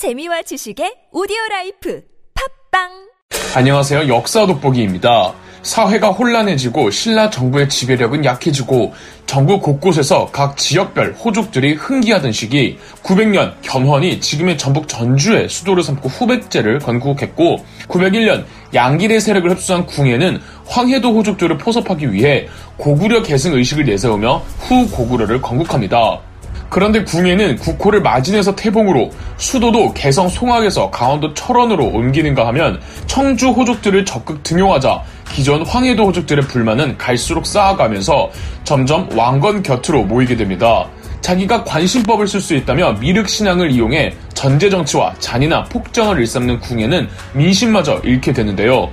재미와 지식의 오디오 라이프 팝빵 안녕하세요. 역사 돋보기입니다. 사회가 혼란해지고 신라 정부의 지배력은 약해지고 전국 곳곳에서 각 지역별 호족들이 흥기하던 시기 900년 견훤이 지금의 전북 전주에 수도를 삼고 후백제를 건국했고 901년 양길의 세력을 흡수한 궁예는 황해도 호족들을 포섭하기 위해 고구려 계승 의식을 내세우며 후 고구려를 건국합니다. 그런데 궁예는 국호를 마진에서 태봉으로 수도도 개성 송악에서 강원도 철원으로 옮기는가 하면 청주 호족들을 적극 등용하자 기존 황해도 호족들의 불만은 갈수록 쌓아가면서 점점 왕건 곁으로 모이게 됩니다. 자기가 관심법을 쓸 수 있다며 미륵신앙을 이용해 전제정치와 잔인한 폭정을 일삼는 궁예는 민심마저 잃게 되는데요.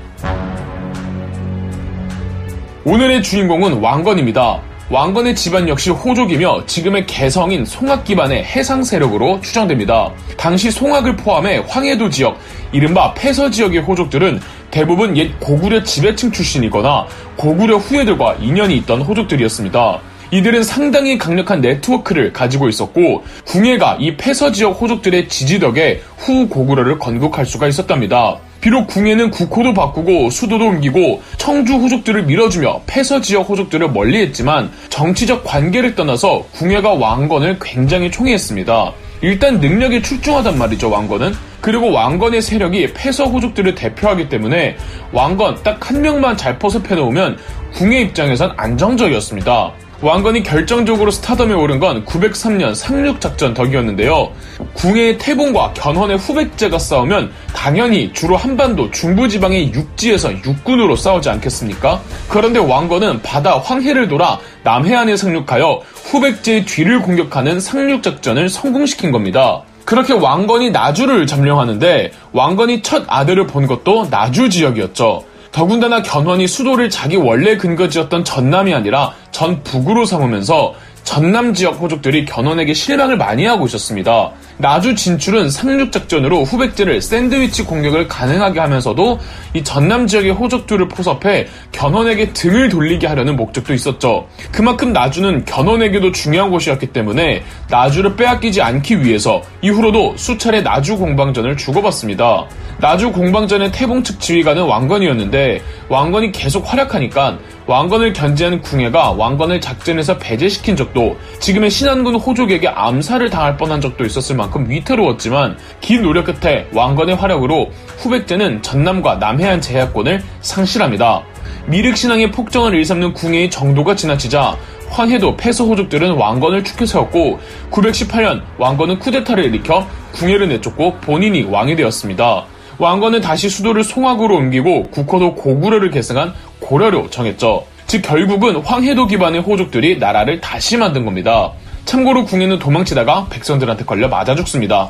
오늘의 주인공은 왕건입니다. 왕건의 집안 역시 호족이며 지금의 개성인 송악 기반의 해상 세력으로 추정됩니다. 당시 송악을 포함해 황해도 지역, 이른바 폐서 지역의 호족들은 대부분 옛 고구려 지배층 출신이거나 고구려 후예들과 인연이 있던 호족들이었습니다. 이들은 상당히 강력한 네트워크를 가지고 있었고 궁예가 이 폐서 지역 호족들의 지지 덕에 후 고구려를 건국할 수가 있었답니다. 비록 궁예는 국호도 바꾸고 수도도 옮기고 청주 호족들을 밀어주며 폐서 지역 호족들을 멀리했지만 정치적 관계를 떠나서 궁예가 왕건을 굉장히 총애했습니다. 일단 능력이 출중하단 말이죠 왕건은 그리고 왕건의 세력이 폐서 호족들을 대표하기 때문에 왕건 딱 한 명만 잘 포섭해 놓으면 궁예 입장에선 안정적이었습니다. 왕건이 결정적으로 스타덤에 오른 건 903년 상륙작전 덕이었는데요. 궁예의 태봉과 견훤의 후백제가 싸우면 당연히 주로 한반도 중부지방의 육지에서 육군으로 싸우지 않겠습니까? 그런데 왕건은 바다 황해를 돌아 남해안에 상륙하여 후백제의 뒤를 공격하는 상륙작전을 성공시킨 겁니다. 그렇게 왕건이 나주를 점령하는데 왕건이 첫 아들을 본 것도 나주 지역이었죠. 더군다나 견훤이 수도를 자기 원래 근거지였던 전남이 아니라 전북으로 삼으면서 전남 지역 호족들이 견훤에게 실망을 많이 하고 있었습니다. 나주 진출은 상륙 작전으로 후백제를 샌드위치 공격을 가능하게 하면서도 이 전남 지역의 호족들을 포섭해 견훤에게 등을 돌리게 하려는 목적도 있었죠. 그만큼 나주는 견훤에게도 중요한 곳이었기 때문에 나주를 빼앗기지 않기 위해서 이후로도 수차례 나주 공방전을 주고받습니다. 나주 공방전의 태봉 측 지휘관은 왕건이었는데 왕건이 계속 활약하니까 왕건을 견제하는 궁예가 왕건을 작전에서 배제시킨 적도 지금의 신안군 호족에게 암살을 당할 뻔한 적도 있었을 만큼 위태로웠지만 긴 노력 끝에 왕건의 활약으로 후백제는 전남과 남해안 제야권을 상실합니다. 미륵신앙의 폭정을 일삼는 궁예의 정도가 지나치자 황해도 폐서 호족들은 왕건을 축켜 세웠고 918년 왕건은 쿠데타를 일으켜 궁예를 내쫓고 본인이 왕이 되었습니다. 왕건은 다시 수도를 송악으로 옮기고 국호도 고구려를 계승한 고려로 정했죠. 즉 결국은 황해도 기반의 호족들이 나라를 다시 만든 겁니다. 참고로 궁예는 도망치다가 백성들한테 걸려 맞아 죽습니다.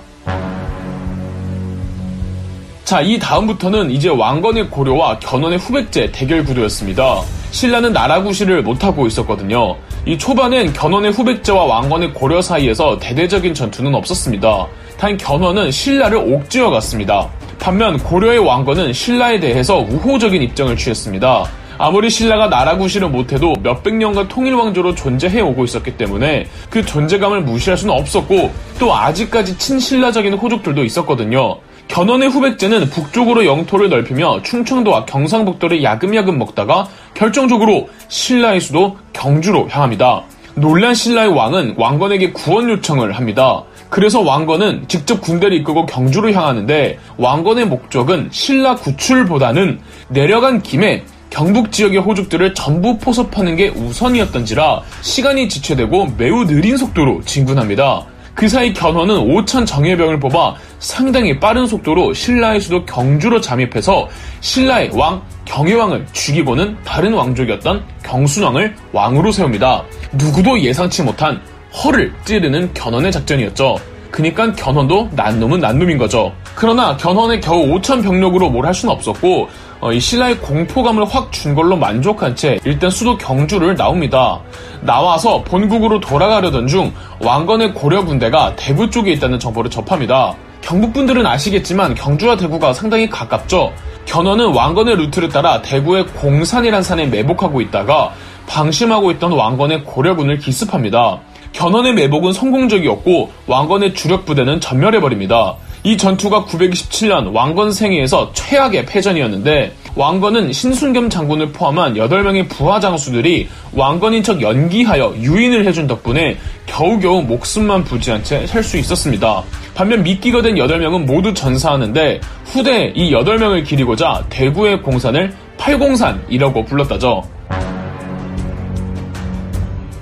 자, 이 다음부터는 이제 왕건의 고려와 견훤의 후백제 대결 구도였습니다. 신라는 나라 구실을 못하고 있었거든요. 이 초반엔 견훤의 후백제와 왕건의 고려 사이에서 대대적인 전투는 없었습니다. 단 견훤은 신라를 옥죄어 갔습니다. 반면 고려의 왕건은 신라에 대해서 우호적인 입장을 취했습니다. 아무리 신라가 나라 구실을 못해도 몇백 년간 통일 왕조로 존재해 오고 있었기 때문에 그 존재감을 무시할 수는 없었고 또 아직까지 친신라적인 호족들도 있었거든요. 견훤의 후백제는 북쪽으로 영토를 넓히며 충청도와 경상북도를 야금야금 먹다가 결정적으로 신라의 수도 경주로 향합니다. 놀란 신라의 왕은 왕건에게 구원 요청을 합니다. 그래서 왕건은 직접 군대를 이끌고 경주로 향하는데 왕건의 목적은 신라 구출보다는 내려간 김에 경북 지역의 호족들을 전부 포섭하는 게 우선이었던지라 시간이 지체되고 매우 느린 속도로 진군합니다. 그 사이 견훤은 5천 정예병을 뽑아 상당히 빠른 속도로 신라의 수도 경주로 잠입해서 신라의 왕 경혜왕을 죽이고는 다른 왕족이었던 경순왕을 왕으로 세웁니다. 누구도 예상치 못한 허를 찌르는 견훤의 작전이었죠. 그니까 견훤도 난놈은 난놈인 거죠. 그러나 견훤에 겨우 5천 병력으로 뭘 할 수는 없었고 어, 이 신라의 공포감을 확 준 걸로 만족한 채 일단 수도 경주를 나옵니다. 나와서 본국으로 돌아가려던 중 왕건의 고려 군대가 대구 쪽에 있다는 정보를 접합니다. 경북 분들은 아시겠지만 경주와 대구가 상당히 가깝죠. 견훤은 왕건의 루트를 따라 대구의 공산이란 산에 매복하고 있다가 방심하고 있던 왕건의 고려군을 기습합니다. 견훤의 매복은 성공적이었고 왕건의 주력 부대는 전멸해버립니다. 이 전투가 927년 왕건 생애에서 최악의 패전이었는데 왕건은 신순겸 장군을 포함한 8명의 부하 장수들이 왕건인 척 연기하여 유인을 해준 덕분에 겨우겨우 목숨만 부지한 채 살 수 있었습니다. 반면 미끼가 된 8명은 모두 전사하는데 후대 이 8명을 기리고자 대구의 공산을 팔공산이라고 불렀다죠.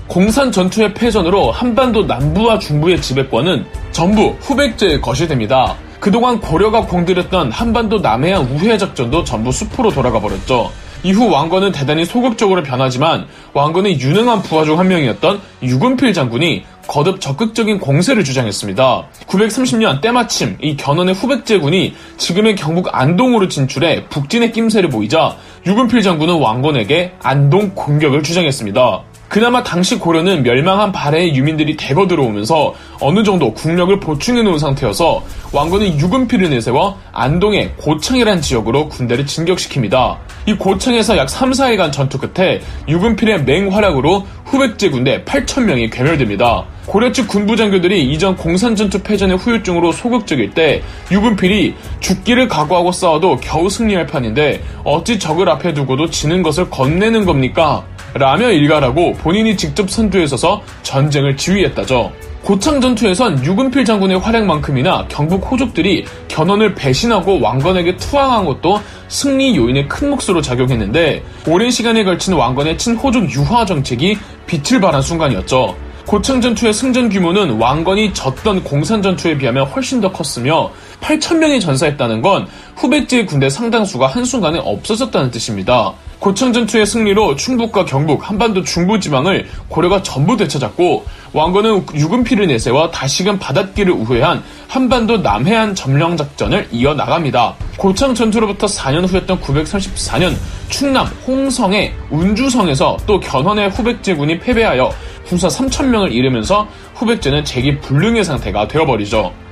공산 전투의 패전으로 한반도 남부와 중부의 지배권은 전부 후백제의 것이 됩니다. 그동안 고려가 공들였던 한반도 남해안 우회 작전도 전부 숲으로 돌아가 버렸죠. 이후 왕건은 대단히 소극적으로 변하지만 왕건의 유능한 부하 중 한 명이었던 유근필 장군이 거듭 적극적인 공세를 주장했습니다. 930년 때마침 이 견훤의 후백제군이 지금의 경북 안동으로 진출해 북진의 낌새를 보이자 유근필 장군은 왕건에게 안동 공격을 주장했습니다. 그나마 당시 고려는 멸망한 발해의 유민들이 대거 들어오면서 어느 정도 국력을 보충해 놓은 상태여서 왕건은 유근필을 내세워 안동의 고창이란 지역으로 군대를 진격시킵니다. 이 고창에서 약 3, 4일간 전투 끝에 유근필의 맹활약으로 후백제 군대 8천명이 괴멸됩니다. 고려 측 군부 장교들이 이전 공산전투 패전의 후유증으로 소극적일 때 유근필이 죽기를 각오하고 싸워도 겨우 승리할 판인데 어찌 적을 앞에 두고도 지는 것을 건네는 겁니까? 라며 일가라고 본인이 직접 선두에 서서 전쟁을 지휘했다죠. 고창 전투에선 유근필 장군의 활약만큼이나 경북 호족들이 견훤을 배신하고 왕건에게 투항한 것도 승리 요인의 큰 몫으로 작용했는데 오랜 시간에 걸친 왕건의 친호족 유화 정책이 빛을 발한 순간이었죠. 고창 전투의 승전 규모는 왕건이 졌던 공산 전투에 비하면 훨씬 더 컸으며 8천명이 전사했다는 건 후백제의 군대 상당수가 한순간에 없어졌다는 뜻입니다. 고창 전투의 승리로 충북과 경북, 한반도 중부 지방을 고려가 전부 되찾았고 왕건은 유근필을 내세워 다시금 바닷길을 우회한 한반도 남해안 점령 작전을 이어나갑니다. 고창 전투로부터 4년 후였던 934년 충남 홍성의 운주성에서 또 견훤의 후백제군이 패배하여 군사 3천명을 잃으면서 후백제는 재기 불능의 상태가 되어버리죠.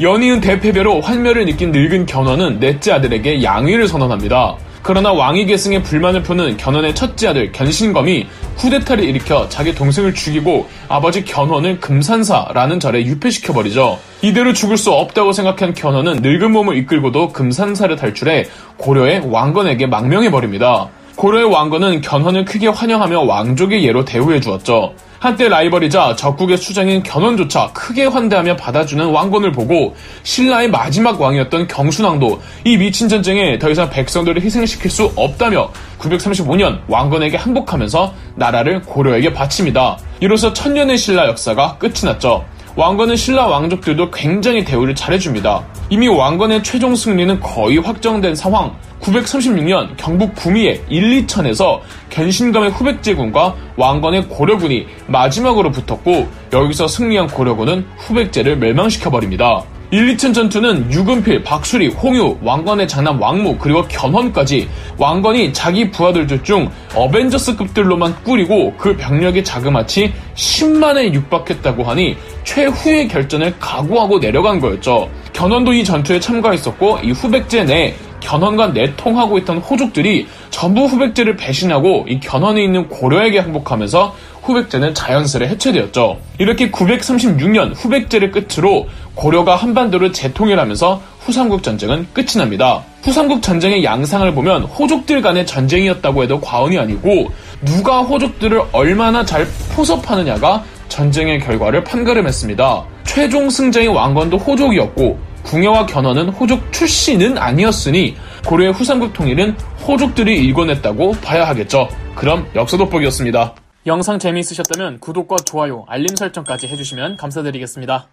연이은 대패배로 환멸을 느낀 늙은 견훤은 넷째 아들에게 양위를 선언합니다. 그러나 왕위 계승에 불만을 푸는 견훤의 첫째 아들 견신검이 쿠데타를 일으켜 자기 동생을 죽이고 아버지 견훤을 금산사라는 절에 유폐시켜 버리죠. 이대로 죽을 수 없다고 생각한 견훤은 늙은 몸을 이끌고도 금산사를 탈출해 고려의 왕건에게 망명해 버립니다. 고려의 왕건은 견훤을 크게 환영하며 왕족의 예로 대우해 주었죠. 한때 라이벌이자 적국의 수장인 견훤조차 크게 환대하며 받아주는 왕건을 보고 신라의 마지막 왕이었던 경순왕도 이 미친 전쟁에 더 이상 백성들을 희생시킬 수 없다며 935년 왕건에게 항복하면서 나라를 고려에게 바칩니다. 이로써 천년의 신라 역사가 끝이 났죠. 왕건은 신라 왕족들도 굉장히 대우를 잘해줍니다. 이미 왕건의 최종 승리는 거의 확정된 상황. 936년 경북 구미의 1, 2천에서 견신감의 후백제군과 왕건의 고려군이 마지막으로 붙었고 여기서 승리한 고려군은 후백제를 멸망시켜버립니다. 1, 2천 전투는 유근필, 박수리, 홍유, 왕건의 장남 왕무 그리고 견훤까지 왕건이 자기 부하들 중 어벤져스급들로만 꾸리고 그 병력이 자그마치 10만에 육박했다고 하니 최후의 결전을 각오하고 내려간 거였죠. 견훤도 이 전투에 참가했었고 이 후백제 내 견훤과 내통하고 있던 호족들이 전부 후백제를 배신하고 이 견훤에 있는 고려에게 항복하면서 후백제는 자연스레 해체되었죠. 이렇게 936년 후백제를 끝으로 고려가 한반도를 재통일하면서 후삼국 전쟁은 끝이 납니다. 후삼국 전쟁의 양상을 보면 호족들 간의 전쟁이었다고 해도 과언이 아니고 누가 호족들을 얼마나 잘 포섭하느냐가 전쟁의 결과를 판가름했습니다. 최종 승자인 왕건도 호족이었고 궁예와 견훤은 호족 출신은 아니었으니 고려의 후삼국 통일은 호족들이 일궈냈다고 봐야 하겠죠. 그럼 역사 돋보기였습니다. 영상 재미있으셨다면 구독과 좋아요, 알림 설정까지 해주시면 감사드리겠습니다.